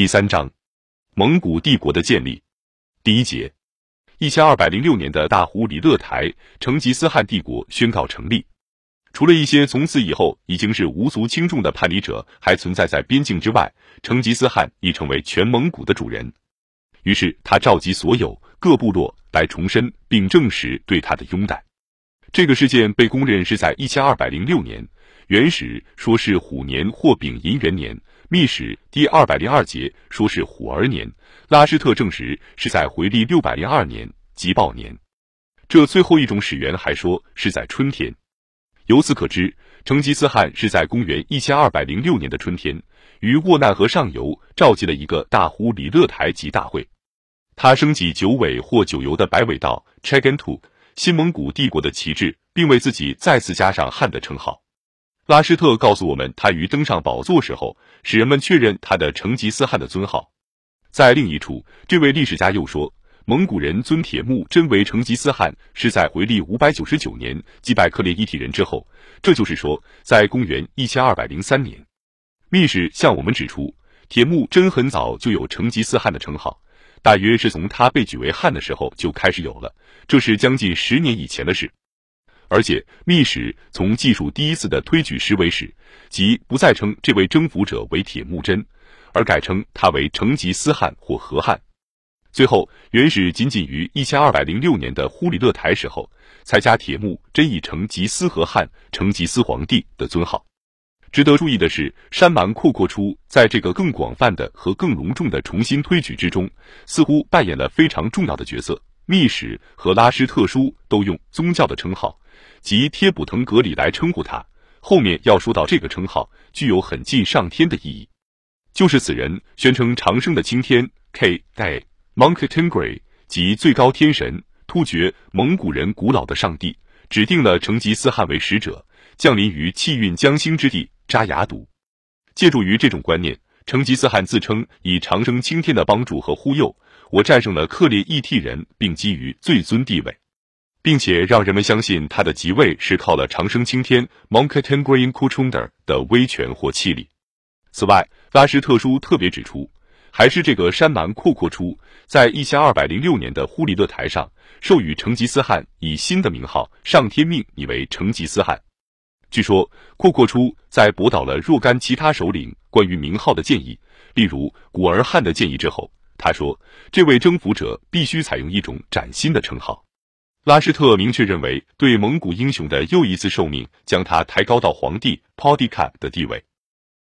第三章，蒙古帝国的建立。第一节，一千二百零六年的大忽里勒台，成吉思汗帝国宣告成立。除了一些从此以后已经是无足轻重的叛离者还存在在边境之外，成吉思汗已成为全蒙古的主人。于是他召集所有各部落来重申并证实对他的拥戴。这个事件被公认是在一千二百零六年，元史说是虎年或丙寅元年。密史第二百零二节说是虎儿年，拉施特证实是在回历六百零二年即豹年。这最后一种史源还说是在春天。由此可知，成吉思汗是在公元一千二百零六年的春天，于沃难河上游召集了一个大呼里勒台集大会。他升起九尾或九游的白尾道 （Chagantu） 新蒙古帝国的旗帜，并为自己再次加上汉的称号。拉施特告诉我们，他于登上宝座时候，使人们确认他的成吉思汗的尊号。在另一处，这位历史家又说，蒙古人尊铁木真为成吉思汗是在回历五百九十九年击败克烈伊体人之后，这就是说，在公元一千二百零三年。历史向我们指出，铁木真很早就有成吉思汗的称号，大约是从他被举为汉的时候就开始有了，这是将近十年以前的事。而且，密史从技术第一次的推举时为始，即不再称这位征服者为铁木真，而改称他为成吉思汗或和汗。最后，元史仅仅于一千二百零六年的忽里勒台时候，才加铁木真以成吉思和汗、成吉思皇帝的尊号。值得注意的是，山蛮阔阔出在这个更广泛的和更隆重的重新推举之中，似乎扮演了非常重要的角色。密史和拉施特书都用宗教的称号。即贴补腾格里来称呼他，后面要说到这个称号具有很近上天的意义，就是此人宣称长生的青天 K Day Monkey Tengri 即最高天神，突厥蒙古人古老的上帝，指定了成吉思汗为使者，降临于气运将兴之地扎雅笃。借助于这种观念，成吉思汗自称以长生青天的帮助和忽悠，我战胜了克烈异替人，并基于最尊地位。并且让人们相信他的即位是靠了长生青天 Monkeytengreen Kuchunder 的威权或气力。此外，拉什特书特别指出，还是这个山蛮阔阔出，在一千二百零六年的忽里勒台上授予成吉思汗以新的名号，上天命你为成吉思汗。据说，阔阔出在驳倒了若干其他首领关于名号的建议，例如古尔汗的建议之后，他说，这位征服者必须采用一种崭新的称号。拉施特明确认为，对蒙古英雄的又一次受命，将他抬高到皇帝 p o d i k a 的地位。